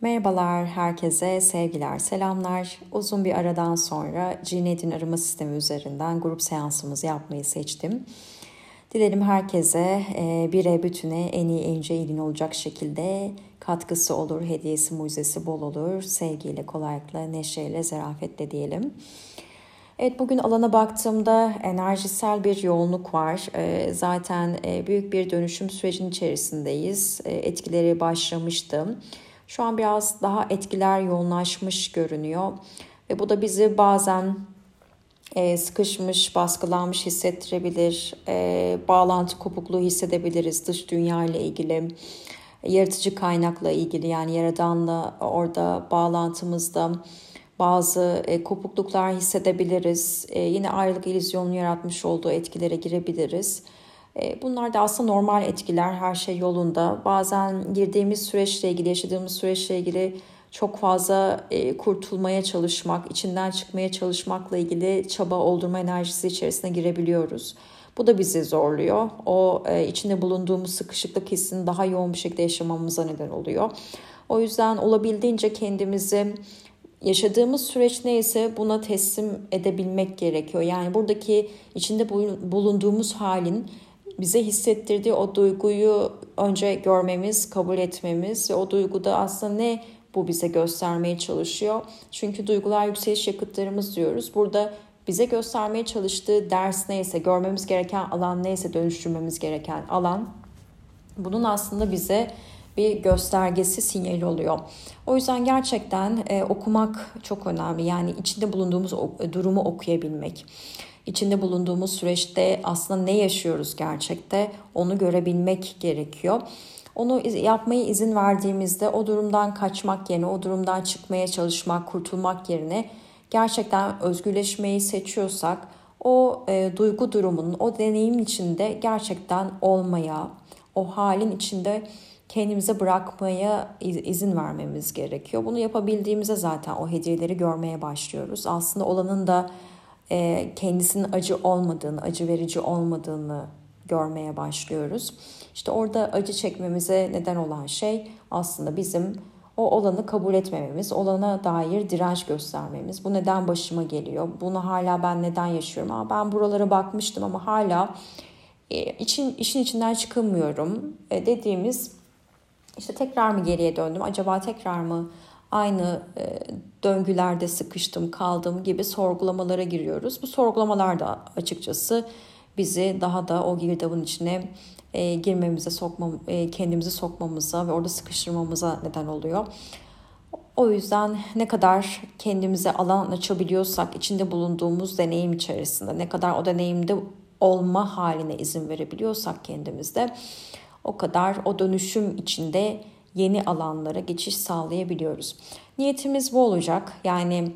Merhabalar herkese, sevgiler, selamlar. Uzun bir aradan sonra Cinet'in arama sistemi üzerinden grup seansımızı yapmayı seçtim. Dilerim herkese e, bire bütüne en iyi en iyiliğin olacak şekilde katkısı olur, hediyesi, mucizesi bol olur. Sevgiyle, kolaylıkla, neşeyle, zarafetle diyelim. Evet bugün alana baktığımda enerjisel bir yoğunluk var. E, zaten e, büyük bir dönüşüm sürecinin içerisindeyiz. Etkileri başlamıştı. Şu an biraz daha etkiler yoğunlaşmış görünüyor. Ve bu da bizi bazen e, sıkışmış, baskılanmış hissettirebilir. E, bağlantı kopukluğu hissedebiliriz dış dünya ile ilgili. Yaratıcı kaynakla ilgili yani yaradanla orada bağlantımızda bazı e, kopukluklar hissedebiliriz. E, yine ayrılık illüzyonunu yaratmış olduğu etkilere girebiliriz. E, bunlar da aslında normal etkiler, her şey yolunda. Bazen girdiğimiz süreçle ilgili, yaşadığımız süreçle ilgili çok fazla e, kurtulmaya çalışmak, içinden çıkmaya çalışmakla ilgili çaba oldurma enerjisi içerisine girebiliyoruz. Bu da bizi zorluyor. O e, içinde bulunduğumuz sıkışıklık hissini daha yoğun bir şekilde yaşamamıza neden oluyor. O yüzden olabildiğince kendimizi yaşadığımız süreç neyse buna teslim edebilmek gerekiyor. Yani buradaki içinde bulunduğumuz halin bize hissettirdiği o duyguyu önce görmemiz, kabul etmemiz ve o duyguda aslında ne bu bize göstermeye çalışıyor. Çünkü duygular yükseliş yakıtlarımız diyoruz. Burada bize göstermeye çalıştığı ders neyse, görmemiz gereken alan neyse, dönüştürmemiz gereken alan bunun aslında bize bir göstergesi sinyali oluyor. O yüzden gerçekten e, okumak çok önemli. Yani içinde bulunduğumuz durumu okuyabilmek içinde bulunduğumuz süreçte aslında ne yaşıyoruz gerçekte onu görebilmek gerekiyor. Onu yapmaya izin verdiğimizde o durumdan kaçmak yerine, o durumdan çıkmaya çalışmak, kurtulmak yerine gerçekten özgürleşmeyi seçiyorsak o e, duygu durumunun, o deneyimin içinde gerçekten olmaya, o halin içinde kendimize bırakmaya izin vermemiz gerekiyor. Bunu yapabildiğimizde zaten o hediyeleri görmeye başlıyoruz. Aslında olanın da e, kendisinin acı olmadığını, acı verici olmadığını görmeye başlıyoruz. İşte orada acı çekmemize neden olan şey aslında bizim o olanı kabul etmememiz, olana dair direnç göstermemiz. Bu neden başıma geliyor? Bunu hala ben neden yaşıyorum? Aa, ben buralara bakmıştım ama hala e, için işin içinden çıkamıyorum e, dediğimiz işte tekrar mı geriye döndüm? Acaba tekrar mı aynı e, döngülerde sıkıştım, kaldım gibi sorgulamalara giriyoruz. Bu sorgulamalar da açıkçası bizi daha da o girdabın içine e, girmemize, sokma, e, kendimizi sokmamıza ve orada sıkıştırmamıza neden oluyor. O yüzden ne kadar kendimize alan açabiliyorsak içinde bulunduğumuz deneyim içerisinde, ne kadar o deneyimde olma haline izin verebiliyorsak kendimizde o kadar o dönüşüm içinde yeni alanlara geçiş sağlayabiliyoruz. Niyetimiz bu olacak. Yani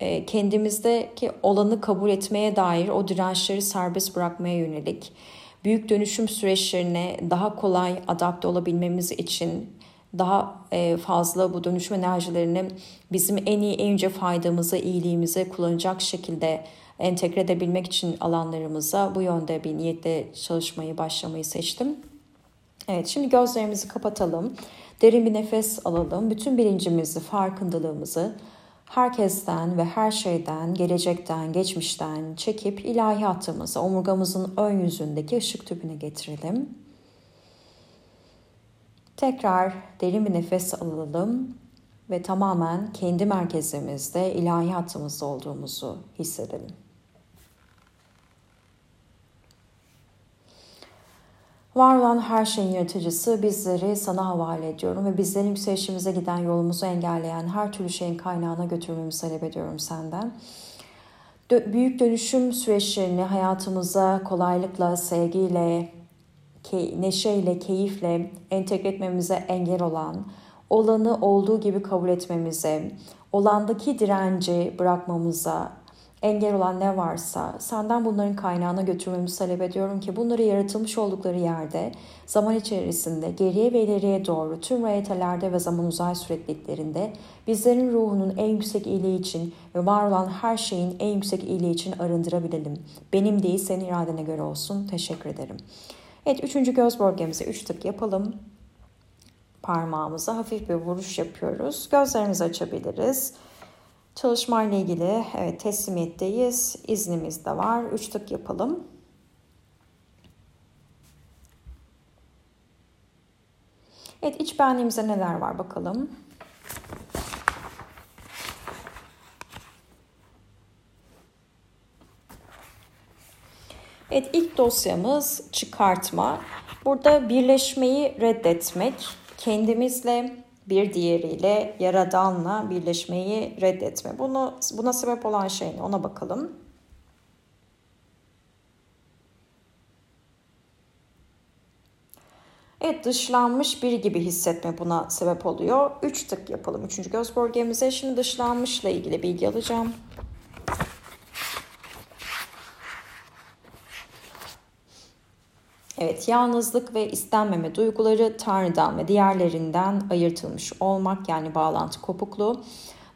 e, kendimizdeki olanı kabul etmeye dair o dirençleri serbest bırakmaya yönelik büyük dönüşüm süreçlerine daha kolay adapte olabilmemiz için daha e, fazla bu dönüşüm enerjilerini bizim en iyi en yüce faydamıza, iyiliğimize kullanacak şekilde entegre edebilmek için alanlarımıza bu yönde bir niyetle çalışmayı başlamayı seçtim. Evet şimdi gözlerimizi kapatalım. Derin bir nefes alalım. Bütün bilincimizi, farkındalığımızı herkesten ve her şeyden, gelecekten, geçmişten çekip ilahi hattımıza, omurgamızın ön yüzündeki ışık tüpüne getirelim. Tekrar derin bir nefes alalım ve tamamen kendi merkezimizde, ilahi hattımızda olduğumuzu hissedelim. Var olan her şeyin yaratıcısı bizleri sana havale ediyorum ve bizlerin yükselişimize giden yolumuzu engelleyen her türlü şeyin kaynağına götürmemizi talep ediyorum senden. Büyük dönüşüm süreçlerini hayatımıza kolaylıkla, sevgiyle, neşeyle, keyifle entegre etmemize engel olan, olanı olduğu gibi kabul etmemize, olandaki direnci bırakmamıza, engel olan ne varsa senden bunların kaynağına götürmemizi talep ediyorum ki bunları yaratılmış oldukları yerde zaman içerisinde geriye ve ileriye doğru tüm realitelerde ve zaman uzay sürekliliklerinde bizlerin ruhunun en yüksek iyiliği için ve var olan her şeyin en yüksek iyiliği için arındırabilelim. Benim değil senin iradene göre olsun. Teşekkür ederim. Evet üçüncü göz bölgemize üç tık yapalım parmağımıza hafif bir vuruş yapıyoruz. Gözlerimizi açabiliriz. Çalışmayla ilgili evet teslimiyetteyiz. İznimiz de var. Üç tık yapalım. Evet iç benliğimizde neler var bakalım. Evet ilk dosyamız çıkartma. Burada birleşmeyi reddetmek, kendimizle bir diğeriyle, yaradanla birleşmeyi reddetme. Bunu buna sebep olan şey ne? Ona bakalım. Evet dışlanmış biri gibi hissetme buna sebep oluyor. Üç tık yapalım. Üçüncü göz bölgemize. Şimdi dışlanmışla ilgili bilgi alacağım. Evet, yalnızlık ve istenmeme duyguları Tanrı'dan ve diğerlerinden ayırtılmış olmak yani bağlantı kopukluğu.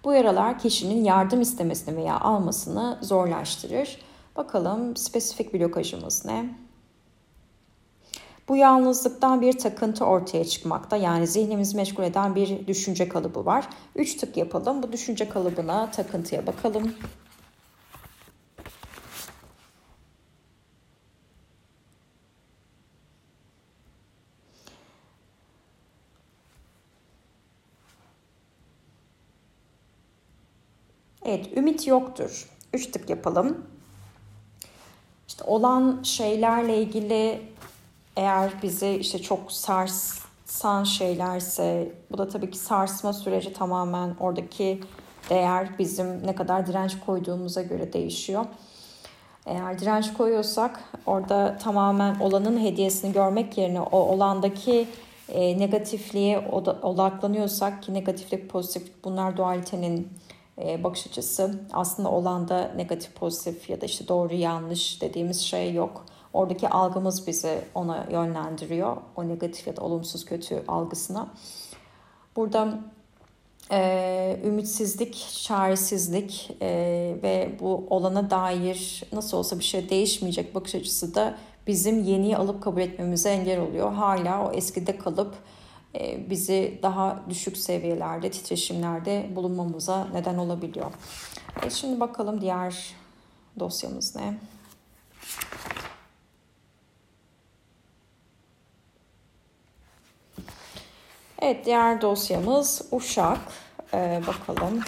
Bu yaralar kişinin yardım istemesini veya almasını zorlaştırır. Bakalım spesifik blokajımız ne? Bu yalnızlıktan bir takıntı ortaya çıkmakta. Yani zihnimizi meşgul eden bir düşünce kalıbı var. Üç tık yapalım. Bu düşünce kalıbına, takıntıya bakalım. Evet, ümit yoktur. Üç tık yapalım. İşte olan şeylerle ilgili eğer bizi işte çok sarsan şeylerse bu da tabii ki sarsma süreci tamamen oradaki değer bizim ne kadar direnç koyduğumuza göre değişiyor. Eğer direnç koyuyorsak orada tamamen olanın hediyesini görmek yerine o olandaki e, negatifliğe odaklanıyorsak ki negatiflik pozitif bunlar dualitenin bakış açısı. Aslında olanda negatif pozitif ya da işte doğru yanlış dediğimiz şey yok. Oradaki algımız bizi ona yönlendiriyor. O negatif ya da olumsuz kötü algısına. Burada e, ümitsizlik, çaresizlik e, ve bu olana dair nasıl olsa bir şey değişmeyecek bakış açısı da bizim yeniyi alıp kabul etmemize engel oluyor. Hala o eskide kalıp e, bizi daha düşük seviyelerde, titreşimlerde bulunmamıza neden olabiliyor. E şimdi bakalım diğer dosyamız ne? Evet diğer dosyamız Uşak. Ee, bakalım.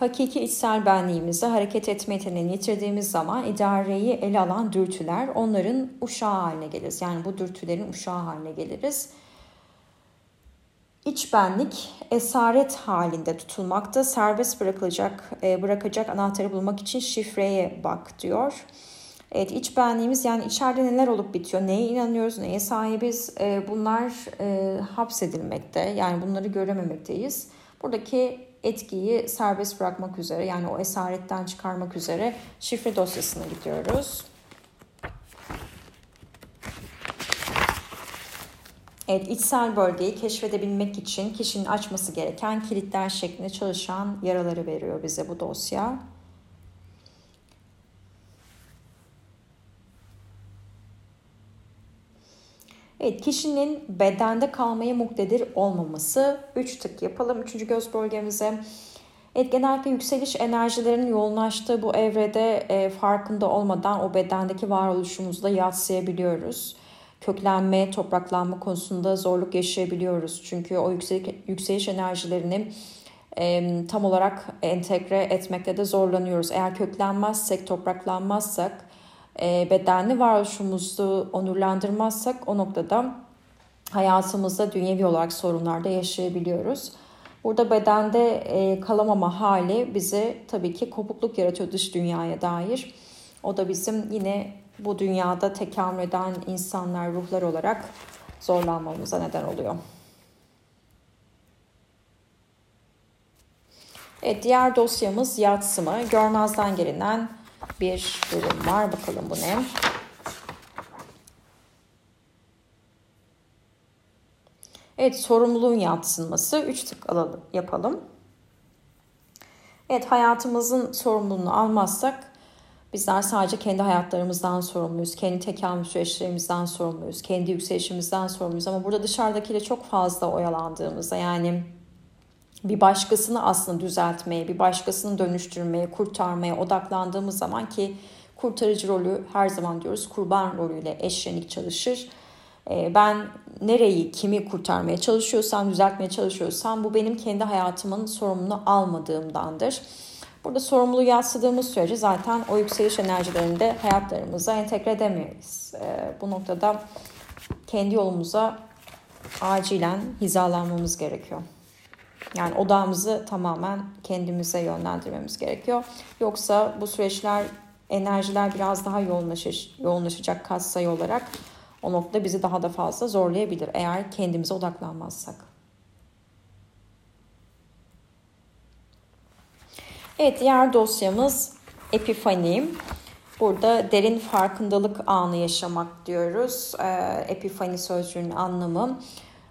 Hakiki içsel benliğimizde hareket etme yeteneğini yitirdiğimiz zaman idareyi ele alan dürtüler onların uşağı haline geliriz. Yani bu dürtülerin uşağı haline geliriz. İç benlik esaret halinde tutulmakta. Serbest bırakılacak, e, bırakacak anahtarı bulmak için şifreye bak diyor. Evet iç benliğimiz yani içeride neler olup bitiyor, neye inanıyoruz, neye sahibiz e, bunlar e, hapsedilmekte. Yani bunları görememekteyiz. Buradaki etkiyi serbest bırakmak üzere yani o esaretten çıkarmak üzere şifre dosyasına gidiyoruz. Evet, içsel bölgeyi keşfedebilmek için kişinin açması gereken kilitler şeklinde çalışan yaraları veriyor bize bu dosya. Evet kişinin bedende kalmaya muktedir olmaması. Üç tık yapalım. Üçüncü göz bölgemize. Evet genellikle yükseliş enerjilerinin yoğunlaştığı bu evrede e, farkında olmadan o bedendeki varoluşumuzda yatsıyabiliyoruz. Köklenme, topraklanma konusunda zorluk yaşayabiliyoruz. Çünkü o yükseliş, yükseliş enerjilerini e, tam olarak entegre etmekte de zorlanıyoruz. Eğer köklenmezsek, topraklanmazsak bedenli varoluşumuzu onurlandırmazsak o noktada hayatımızda dünyevi olarak sorunlarda yaşayabiliyoruz. Burada bedende e, kalamama hali bize tabii ki kopukluk yaratıyor dış dünyaya dair. O da bizim yine bu dünyada tekamül eden insanlar, ruhlar olarak zorlanmamıza neden oluyor. Evet, diğer dosyamız yatsıma. Görmezden gelinen bir durum var. Bakalım bu ne? Evet sorumluluğun yatsınması. Üç tık alalım, yapalım. Evet hayatımızın sorumluluğunu almazsak Bizler sadece kendi hayatlarımızdan sorumluyuz. Kendi tekamül süreçlerimizden sorumluyuz. Kendi yükselişimizden sorumluyuz. Ama burada dışarıdakiyle çok fazla oyalandığımızda yani bir başkasını aslında düzeltmeye, bir başkasını dönüştürmeye, kurtarmaya odaklandığımız zaman ki kurtarıcı rolü her zaman diyoruz kurban rolüyle eşlenik çalışır. Ee, ben nereyi, kimi kurtarmaya çalışıyorsam, düzeltmeye çalışıyorsam bu benim kendi hayatımın sorumluluğunu almadığımdandır. Burada sorumluluğu yansıdığımız sürece zaten o yükseliş enerjilerini de hayatlarımıza entegre edemeyiz. Ee, bu noktada kendi yolumuza acilen hizalanmamız gerekiyor. Yani odağımızı tamamen kendimize yönlendirmemiz gerekiyor. Yoksa bu süreçler enerjiler biraz daha yoğunlaşır, yoğunlaşacak katsayı olarak o noktada bizi daha da fazla zorlayabilir eğer kendimize odaklanmazsak. Evet diğer dosyamız Epifani. Burada derin farkındalık anı yaşamak diyoruz. Ee, epifani sözcüğünün anlamı.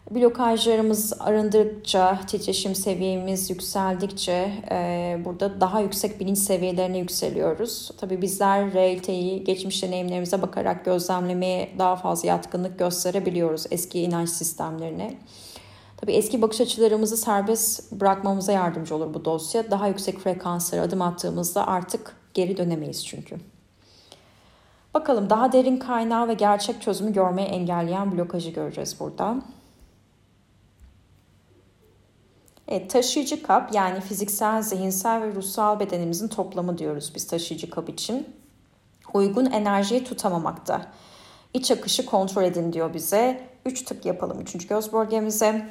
Blokajlarımız arındıkça, titreşim seviyemiz yükseldikçe e, burada daha yüksek bilinç seviyelerine yükseliyoruz. Tabii bizler realiteyi geçmiş deneyimlerimize bakarak gözlemlemeye daha fazla yatkınlık gösterebiliyoruz eski inanç sistemlerine. Tabii eski bakış açılarımızı serbest bırakmamıza yardımcı olur bu dosya. Daha yüksek frekanslara adım attığımızda artık geri dönemeyiz çünkü. Bakalım daha derin kaynağı ve gerçek çözümü görmeyi engelleyen blokajı göreceğiz burada. Evet, taşıyıcı kap yani fiziksel, zihinsel ve ruhsal bedenimizin toplamı diyoruz biz taşıyıcı kap için. Uygun enerjiyi tutamamakta. İç akışı kontrol edin diyor bize. Üç tık yapalım üçüncü göz bölgemize.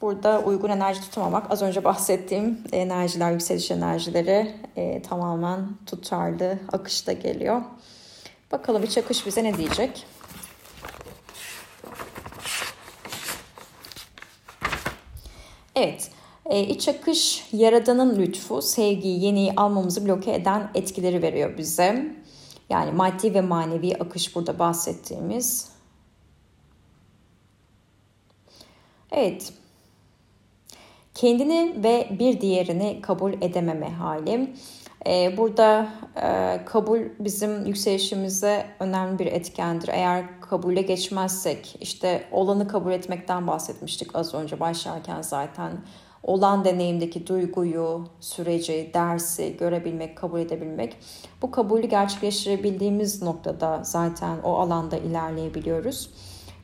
Burada uygun enerji tutamamak az önce bahsettiğim enerjiler, yükseliş enerjileri e, tamamen tutarlı akışta geliyor. Bakalım iç akış bize ne diyecek? Evet, e, iç akış yaradanın lütfu, sevgiyi, yeniyi almamızı bloke eden etkileri veriyor bize. Yani maddi ve manevi akış burada bahsettiğimiz. Evet, kendini ve bir diğerini kabul edememe hali. Ee, burada e, kabul bizim yükselişimize önemli bir etkendir. Eğer kabule geçmezsek, işte olanı kabul etmekten bahsetmiştik az önce başlarken zaten. Olan deneyimdeki duyguyu, süreci, dersi görebilmek, kabul edebilmek. Bu kabulü gerçekleştirebildiğimiz noktada zaten o alanda ilerleyebiliyoruz.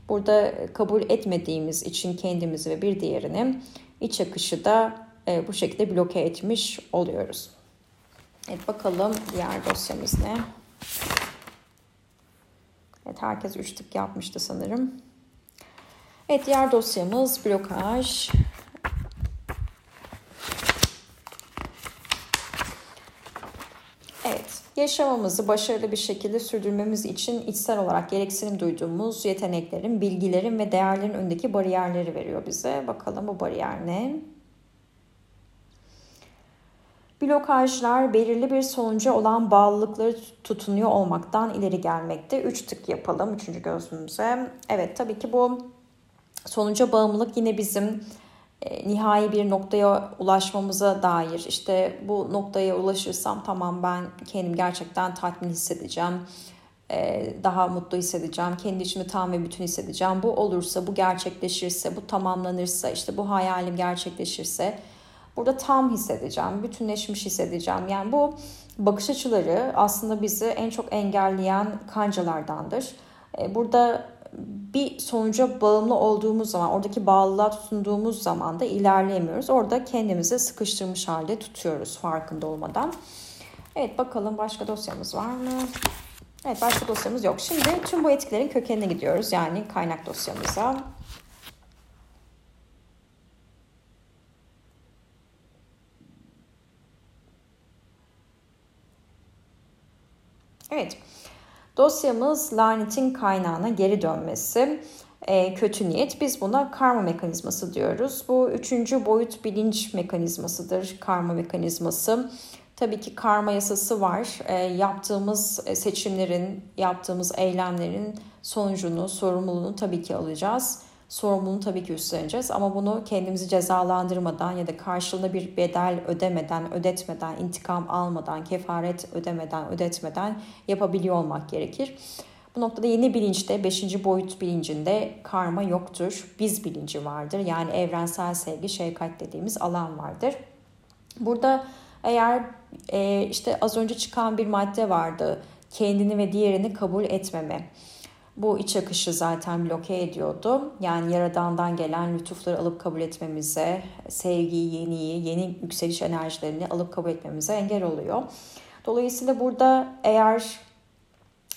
Burada kabul etmediğimiz için kendimizi ve bir diğerini iç akışı da e, bu şekilde bloke etmiş oluyoruz. Evet bakalım diğer dosyamız ne? Evet herkes 3 tık yapmıştı sanırım. Evet diğer dosyamız blokaj. Evet, yaşamamızı başarılı bir şekilde sürdürmemiz için içsel olarak gereksinim duyduğumuz yeteneklerin, bilgilerin ve değerlerin önündeki bariyerleri veriyor bize. Bakalım bu bariyer ne? Blokajlar belirli bir sonuca olan bağlılıkları tutunuyor olmaktan ileri gelmekte. Üç tık yapalım üçüncü gözümüze. Evet tabii ki bu sonuca bağımlılık yine bizim e, nihai bir noktaya ulaşmamıza dair işte bu noktaya ulaşırsam tamam ben kendim gerçekten tatmin hissedeceğim e, daha mutlu hissedeceğim. Kendi içimi tam ve bütün hissedeceğim. Bu olursa, bu gerçekleşirse, bu tamamlanırsa, işte bu hayalim gerçekleşirse Burada tam hissedeceğim, bütünleşmiş hissedeceğim. Yani bu bakış açıları aslında bizi en çok engelleyen kancalardandır. E, burada bir sonuca bağımlı olduğumuz zaman, oradaki bağlılığa tutunduğumuz zaman da ilerleyemiyoruz. Orada kendimizi sıkıştırmış halde tutuyoruz farkında olmadan. Evet bakalım başka dosyamız var mı? Evet başka dosyamız yok. Şimdi tüm bu etkilerin kökenine gidiyoruz. Yani kaynak dosyamıza. Evet, dosyamız lanetin kaynağına geri dönmesi. E, kötü niyet. Biz buna karma mekanizması diyoruz. Bu üçüncü boyut bilinç mekanizmasıdır. Karma mekanizması. Tabii ki karma yasası var. E, yaptığımız seçimlerin, yaptığımız eylemlerin sonucunu, sorumluluğunu tabii ki alacağız. Sorumluluğunu tabii ki üstleneceğiz ama bunu kendimizi cezalandırmadan ya da karşılığında bir bedel ödemeden, ödetmeden, intikam almadan, kefaret ödemeden, ödetmeden yapabiliyor olmak gerekir. Bu noktada yeni bilinçte, beşinci boyut bilincinde karma yoktur. Biz bilinci vardır. Yani evrensel sevgi, şefkat dediğimiz alan vardır. Burada eğer e, işte az önce çıkan bir madde vardı. Kendini ve diğerini kabul etmeme. Bu iç akışı zaten bloke ediyordu. Yani Yaradan'dan gelen lütufları alıp kabul etmemize, sevgiyi, yeniyi, yeni yükseliş enerjilerini alıp kabul etmemize engel oluyor. Dolayısıyla burada eğer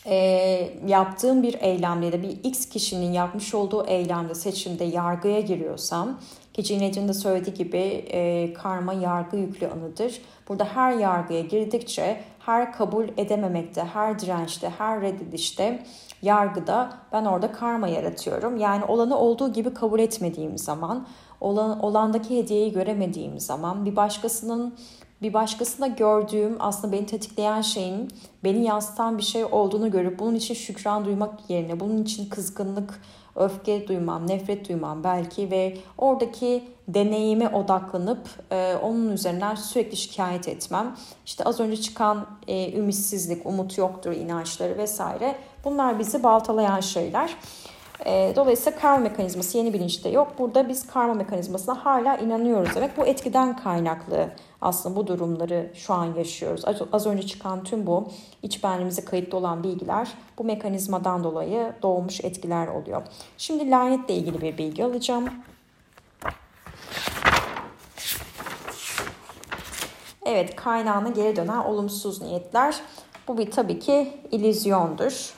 e, yaptığım bir eylemde ya bir X kişinin yapmış olduğu eylemde, seçimde yargıya giriyorsam ki Cinet'in de söylediği gibi e, karma yargı yüklü anıdır. Burada her yargıya girdikçe, her kabul edememekte, her dirençte, her reddedişte, yargıda ben orada karma yaratıyorum. Yani olanı olduğu gibi kabul etmediğim zaman, olan, olandaki hediyeyi göremediğim zaman, bir başkasının bir başkasında gördüğüm aslında beni tetikleyen şeyin beni yansıtan bir şey olduğunu görüp bunun için şükran duymak yerine bunun için kızgınlık, öfke duymam, nefret duymam belki ve oradaki deneyime odaklanıp e, onun üzerinden sürekli şikayet etmem. İşte az önce çıkan e, ümitsizlik, umut yoktur inançları vesaire bunlar bizi baltalayan şeyler. E, dolayısıyla karma mekanizması yeni bilinçte yok. Burada biz karma mekanizmasına hala inanıyoruz demek. Bu etkiden kaynaklı aslında bu durumları şu an yaşıyoruz. Az önce çıkan tüm bu iç benliğimize kayıtlı olan bilgiler bu mekanizmadan dolayı doğmuş etkiler oluyor. Şimdi lanetle ilgili bir bilgi alacağım. Evet kaynağına geri dönen olumsuz niyetler. Bu bir tabii ki ilizyondur.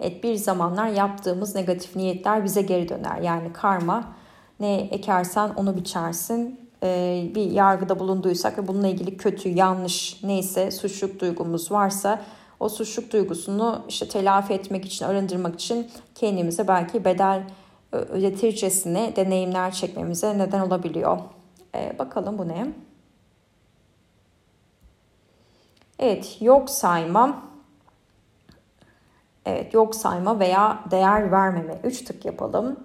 Evet bir zamanlar yaptığımız negatif niyetler bize geri döner. Yani karma ne ekersen onu biçersin. Ee, bir yargıda bulunduysak ve bununla ilgili kötü, yanlış neyse suçluk duygumuz varsa o suçluk duygusunu işte telafi etmek için, arındırmak için kendimize belki bedel ödetircesine deneyimler çekmemize neden olabiliyor. Ee, bakalım bu ne? Evet, yok saymam. Evet, yok sayma veya değer vermeme. Üç tık yapalım.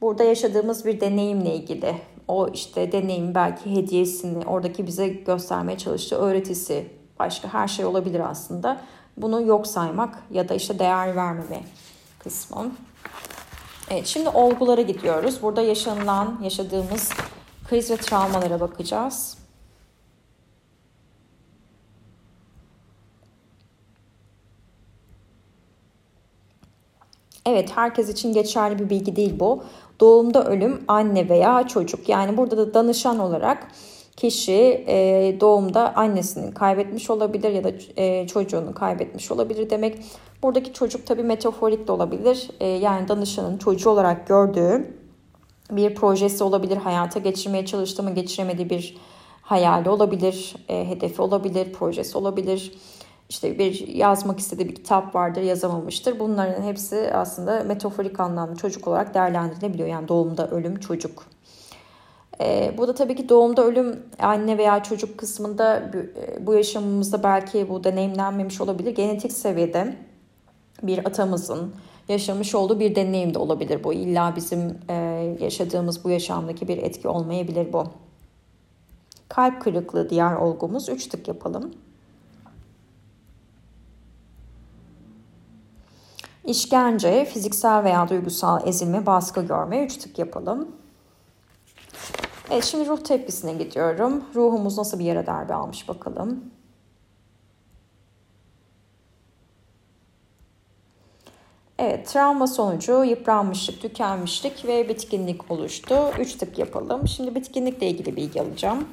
Burada yaşadığımız bir deneyimle ilgili o işte deneyim belki hediyesini oradaki bize göstermeye çalıştığı öğretisi başka her şey olabilir aslında. Bunu yok saymak ya da işte değer vermeme kısmı. Evet şimdi olgulara gidiyoruz. Burada yaşanılan, yaşadığımız kriz ve travmalara bakacağız. Evet herkes için geçerli bir bilgi değil bu. Doğumda ölüm anne veya çocuk. Yani burada da danışan olarak kişi e, doğumda annesini kaybetmiş olabilir ya da e, çocuğunu kaybetmiş olabilir demek. Buradaki çocuk tabii metaforik de olabilir. E, yani danışanın çocuğu olarak gördüğü bir projesi olabilir. Hayata geçirmeye çalıştığı ama geçiremediği bir hayali olabilir. E, hedefi olabilir, projesi olabilir işte bir yazmak istediği bir kitap vardır yazamamıştır. Bunların hepsi aslında metaforik anlamda çocuk olarak değerlendirilebiliyor. Yani doğumda ölüm çocuk. E, bu da tabii ki doğumda ölüm anne veya çocuk kısmında e, bu yaşamımızda belki bu deneyimlenmemiş olabilir. Genetik seviyede bir atamızın yaşamış olduğu bir deneyim de olabilir bu. İlla bizim e, yaşadığımız bu yaşamdaki bir etki olmayabilir bu. Kalp kırıklığı diğer olgumuz. Üç tık yapalım. İşkence, fiziksel veya duygusal ezilme, baskı görme. Üç tık yapalım. Evet şimdi ruh tepkisine gidiyorum. Ruhumuz nasıl bir yere darbe almış bakalım. Evet, travma sonucu yıpranmışlık, tükenmişlik ve bitkinlik oluştu. Üç tık yapalım. Şimdi bitkinlikle ilgili bilgi alacağım.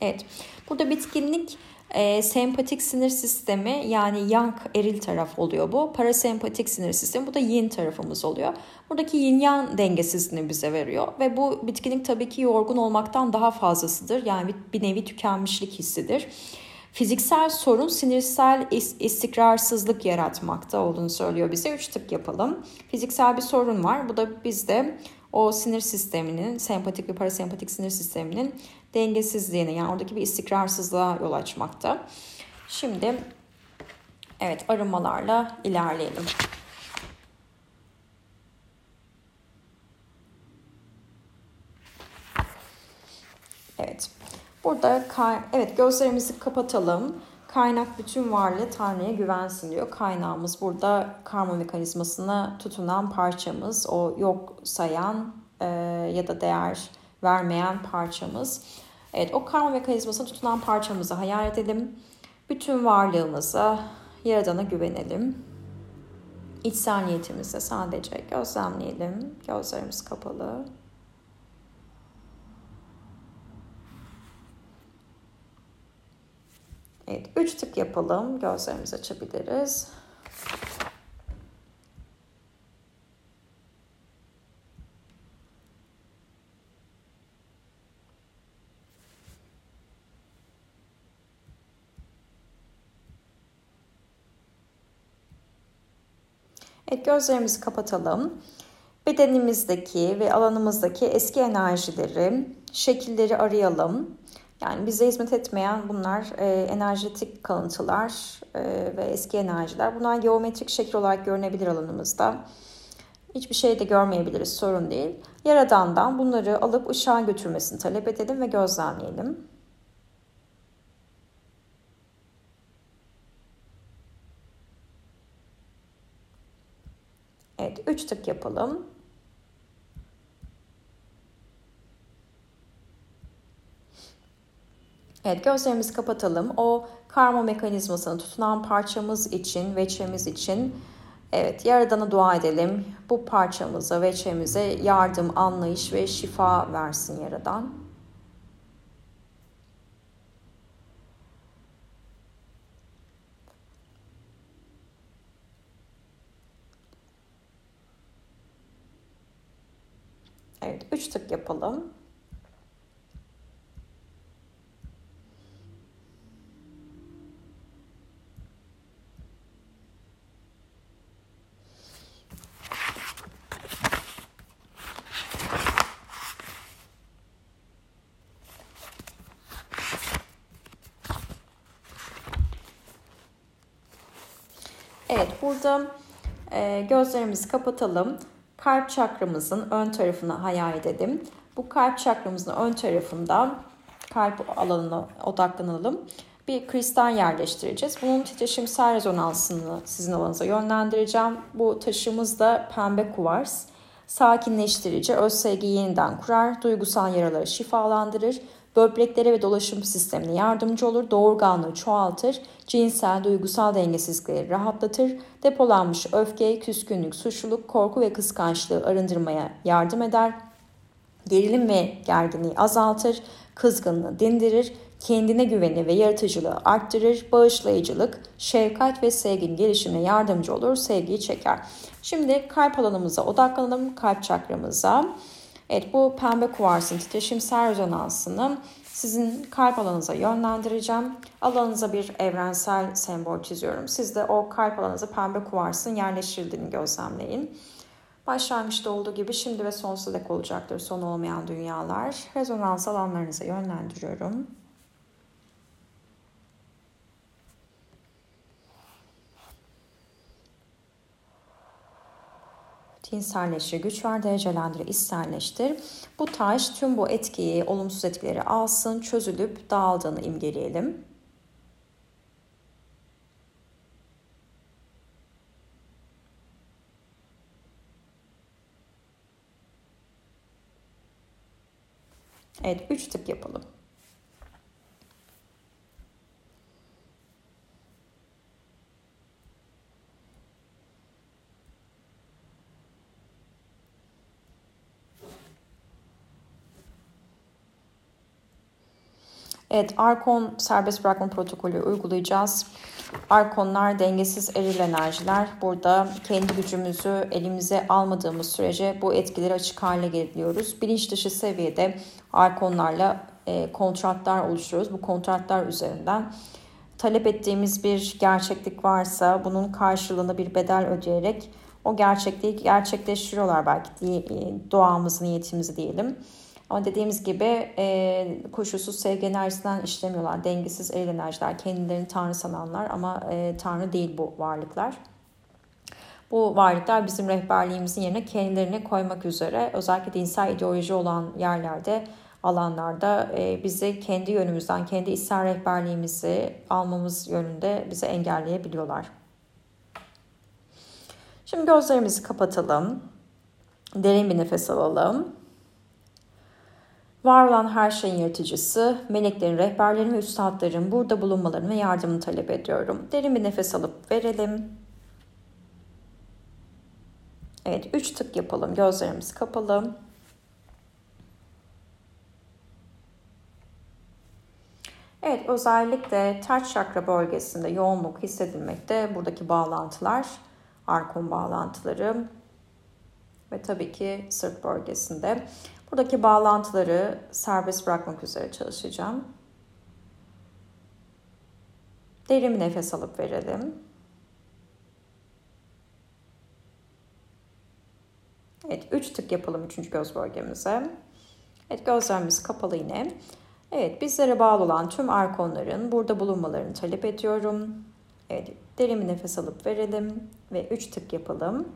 Evet. Burada bitkinlik e, sempatik sinir sistemi yani yang eril taraf oluyor bu. Parasempatik sinir sistemi bu da yin tarafımız oluyor. Buradaki yin yang dengesizliğini bize veriyor ve bu bitkinlik tabii ki yorgun olmaktan daha fazlasıdır. Yani bir, nevi tükenmişlik hissidir. Fiziksel sorun sinirsel istikrarsızlık yaratmakta olduğunu söylüyor bize. Üç tık yapalım. Fiziksel bir sorun var. Bu da bizde o sinir sisteminin, sempatik ve parasempatik sinir sisteminin dengesizliğine yani oradaki bir istikrarsızlığa yol açmakta. Şimdi evet arınmalarla ilerleyelim. Evet. Burada evet gözlerimizi kapatalım. Kaynak bütün varlığı Tanrı'ya güvensin diyor. Kaynağımız burada karma mekanizmasına tutunan parçamız. O yok sayan e, ya da değer vermeyen parçamız. Evet o karma mekanizmasına tutunan parçamızı hayal edelim. Bütün varlığımıza, Yaradan'a güvenelim. İçsel niyetimizle sadece gözlemleyelim. Gözlerimiz kapalı. Evet, üç tık yapalım. Gözlerimizi açabiliriz. Evet, gözlerimizi kapatalım. Bedenimizdeki ve alanımızdaki eski enerjileri, şekilleri arayalım. Yani bize hizmet etmeyen bunlar e, enerjetik kalıntılar e, ve eski enerjiler. Bunlar geometrik şekil olarak görünebilir alanımızda. Hiçbir şey de görmeyebiliriz sorun değil. Yaradan'dan bunları alıp ışığa götürmesini talep edelim ve gözlemleyelim. Evet 3 tık yapalım. Evet gözlerimizi kapatalım. O karma mekanizmasını tutunan parçamız için, veçemiz için evet Yaradan'a dua edelim. Bu parçamıza, veçemize yardım, anlayış ve şifa versin Yaradan. Evet, üç tık yapalım. Evet burada e, gözlerimizi kapatalım. Kalp çakramızın ön tarafını hayal edelim. Bu kalp çakramızın ön tarafında kalp alanına odaklanalım. Bir kristal yerleştireceğiz. Bunun titreşimsel rezonansını sizin alanınıza yönlendireceğim. Bu taşımız da pembe kuvars. Sakinleştirici, öz sevgiyi yeniden kurar, duygusal yaraları şifalandırır, böbreklere ve dolaşım sistemine yardımcı olur, doğurganlığı çoğaltır, cinsel, duygusal dengesizlikleri rahatlatır, depolanmış öfke, küskünlük, suçluluk, korku ve kıskançlığı arındırmaya yardım eder, gerilim ve gerginliği azaltır, kızgınlığı dindirir, kendine güveni ve yaratıcılığı arttırır, bağışlayıcılık, şefkat ve sevginin gelişimine yardımcı olur, sevgiyi çeker. Şimdi kalp alanımıza odaklanalım, kalp çakramıza. Evet bu pembe kuvarsın titreşimsel rezonansını sizin kalp alanınıza yönlendireceğim. Alanınıza bir evrensel sembol çiziyorum. Siz de o kalp alanınıza pembe kuvarsın yerleştirildiğini gözlemleyin. Başlangıçta olduğu gibi şimdi ve sonsuza dek olacaktır son olmayan dünyalar. Rezonans alanlarınıza yönlendiriyorum. Cinselleştir, güç ver, derecelendir, içselleştir. Bu taş tüm bu etkiyi, olumsuz etkileri alsın, çözülüp dağıldığını imgeleyelim. Evet, üç tık yapalım. Evet, Arkon serbest bırakma protokolü uygulayacağız. Arkonlar dengesiz eril enerjiler. Burada kendi gücümüzü elimize almadığımız sürece bu etkileri açık hale geliyoruz. Bilinç dışı seviyede arkonlarla e, kontratlar oluşturuyoruz. Bu kontratlar üzerinden talep ettiğimiz bir gerçeklik varsa bunun karşılığında bir bedel ödeyerek o gerçekliği gerçekleştiriyorlar belki duamızı, niyetimizi diyelim. Ama dediğimiz gibi e, koşulsuz sevgi enerjisinden işlemiyorlar. Dengesiz el enerjiler, kendilerini tanrı sananlar ama e, tanrı değil bu varlıklar. Bu varlıklar bizim rehberliğimizin yerine kendilerini koymak üzere özellikle dinsel ideoloji olan yerlerde alanlarda e, bizi kendi yönümüzden, kendi içsel rehberliğimizi almamız yönünde bizi engelleyebiliyorlar. Şimdi gözlerimizi kapatalım. Derin bir nefes alalım. Var olan her şeyin yaratıcısı, meleklerin, rehberlerin ve üstadların burada bulunmalarını ve yardımını talep ediyorum. Derin bir nefes alıp verelim. Evet, üç tık yapalım. Gözlerimiz kapalı. Evet, özellikle ters çakra bölgesinde yoğunluk hissedilmekte. Buradaki bağlantılar, arkon bağlantıları ve tabii ki sırt bölgesinde. Buradaki bağlantıları serbest bırakmak üzere çalışacağım. Derin bir nefes alıp verelim. Evet, 3 tık yapalım 3. göz bölgemize. Evet, gözlerimiz kapalı yine. Evet, bizlere bağlı olan tüm arkonların burada bulunmalarını talep ediyorum. Evet, derin bir nefes alıp verelim ve 3 tık yapalım.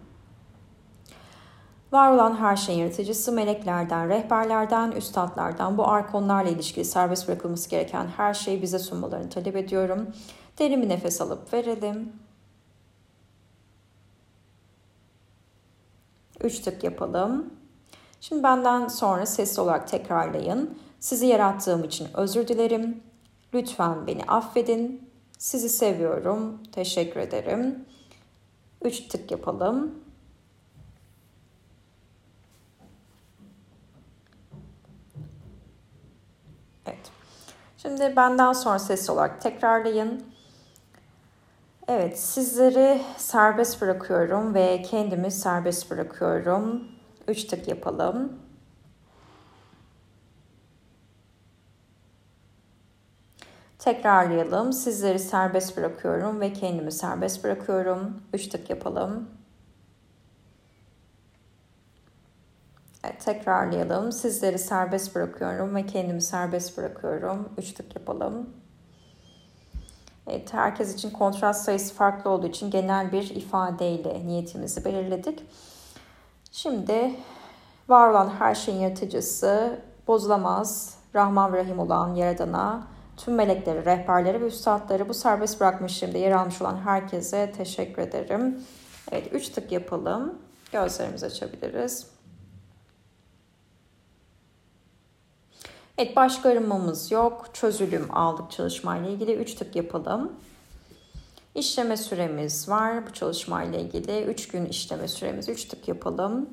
Var olan her şeyin yaratıcısı meleklerden, rehberlerden, üstadlardan, bu arkonlarla ilişkili serbest bırakılması gereken her şeyi bize sunmalarını talep ediyorum. Derin bir nefes alıp verelim. Üç tık yapalım. Şimdi benden sonra sesli olarak tekrarlayın. Sizi yarattığım için özür dilerim. Lütfen beni affedin. Sizi seviyorum. Teşekkür ederim. Üç tık yapalım. Evet. Şimdi benden sonra sesli olarak tekrarlayın. Evet, sizleri serbest bırakıyorum ve kendimi serbest bırakıyorum. Üç tık yapalım. Tekrarlayalım. Sizleri serbest bırakıyorum ve kendimi serbest bırakıyorum. Üç tık yapalım. Tekrarlayalım. Sizleri serbest bırakıyorum ve kendimi serbest bırakıyorum. Üç tık yapalım. Evet, herkes için kontrast sayısı farklı olduğu için genel bir ifadeyle niyetimizi belirledik. Şimdi var olan her şeyin yaratıcısı, bozulamaz, Rahman ve Rahim olan Yaradan'a, tüm melekleri, rehberleri ve üstadları bu serbest bırakmışlığımda yer almış olan herkese teşekkür ederim. Evet, üç tık yapalım. Gözlerimizi açabiliriz. Evet başka arınmamız yok. Çözülüm aldık çalışmayla ilgili. 3 tık yapalım. İşleme süremiz var bu çalışmayla ilgili. 3 gün işleme süremiz. 3 tık yapalım.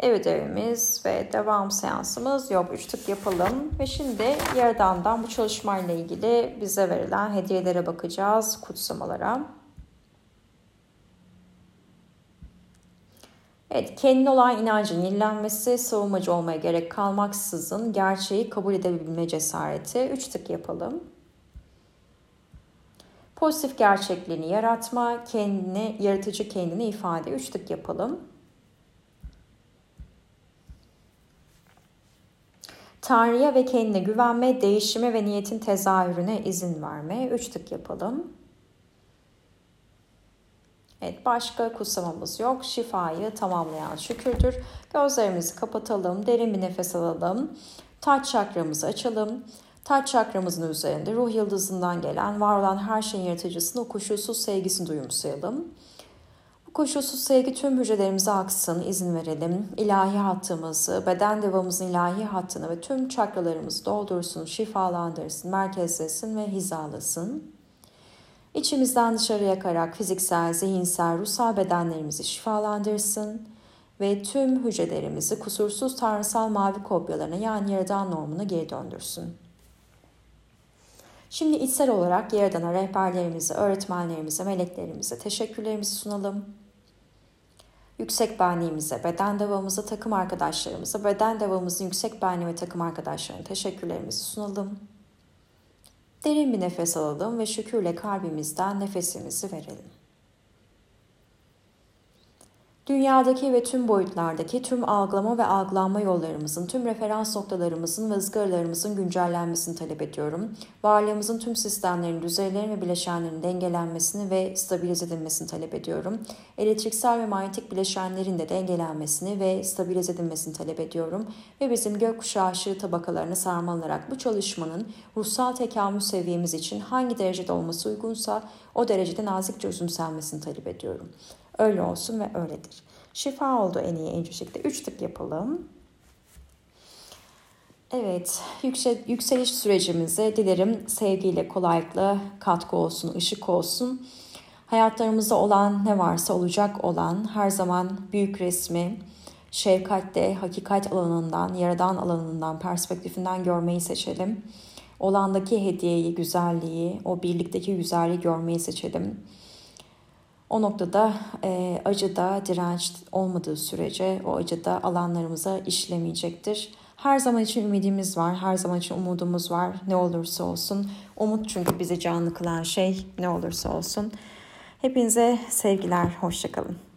Ev ödevimiz ve devam seansımız yok. 3 tık yapalım. Ve şimdi Yaradan'dan bu çalışmayla ilgili bize verilen hediyelere bakacağız. Kutsamalara. Evet, kendine olan inancın yenilenmesi, savunmacı olmaya gerek kalmaksızın gerçeği kabul edebilme cesareti. Üç tık yapalım. Pozitif gerçekliğini yaratma, kendini, yaratıcı kendini ifade. Üç tık yapalım. Tanrı'ya ve kendine güvenme, değişime ve niyetin tezahürüne izin verme. Üç tık yapalım. Evet başka kutsamamız yok. Şifayı tamamlayan şükürdür. Gözlerimizi kapatalım. Derin bir nefes alalım. Taç çakramızı açalım. Taç çakramızın üzerinde ruh yıldızından gelen var olan her şeyin yaratıcısını o koşulsuz sevgisini duyumsayalım. Bu koşulsuz sevgi tüm hücrelerimize aksın, izin verelim. İlahi hattımızı, beden devamımızın ilahi hattını ve tüm çakralarımızı doldursun, şifalandırsın, merkezlesin ve hizalasın. İçimizden dışarı yakarak fiziksel, zihinsel, ruhsal bedenlerimizi şifalandırsın ve tüm hücrelerimizi kusursuz tanrısal mavi kopyalarına yani yaradan normuna geri döndürsün. Şimdi içsel olarak Yaradan'a rehberlerimize, öğretmenlerimize, meleklerimize teşekkürlerimizi sunalım. Yüksek benliğimize, beden devamımıza, takım arkadaşlarımıza, beden devamımızın yüksek benliği ve takım arkadaşlarına teşekkürlerimizi sunalım. Derin bir nefes alalım ve şükürle kalbimizden nefesimizi verelim. Dünyadaki ve tüm boyutlardaki tüm algılama ve algılanma yollarımızın, tüm referans noktalarımızın ve ızgaralarımızın güncellenmesini talep ediyorum. Varlığımızın tüm sistemlerin, düzeylerin ve bileşenlerin dengelenmesini ve stabilize edilmesini talep ediyorum. Elektriksel ve manyetik bileşenlerin de dengelenmesini ve stabilize edilmesini talep ediyorum. Ve bizim gökkuşağı ışığı tabakalarına sarmalarak bu çalışmanın ruhsal tekamül seviyemiz için hangi derecede olması uygunsa o derecede nazikçe üzümselmesini talep ediyorum. Öyle olsun ve öyledir. Şifa oldu en iyi en şekilde. Üç tık yapalım. Evet, yüksel, yükseliş sürecimize dilerim sevgiyle, kolaylıkla katkı olsun, ışık olsun. Hayatlarımızda olan ne varsa olacak olan her zaman büyük resmi, şefkatte, hakikat alanından, yaradan alanından, perspektifinden görmeyi seçelim. Olandaki hediyeyi, güzelliği, o birlikteki güzelliği görmeyi seçelim. O noktada e, acıda direnç olmadığı sürece o acıda alanlarımıza işlemeyecektir. Her zaman için ümidimiz var, her zaman için umudumuz var ne olursa olsun. Umut çünkü bizi canlı kılan şey ne olursa olsun. Hepinize sevgiler, hoşçakalın.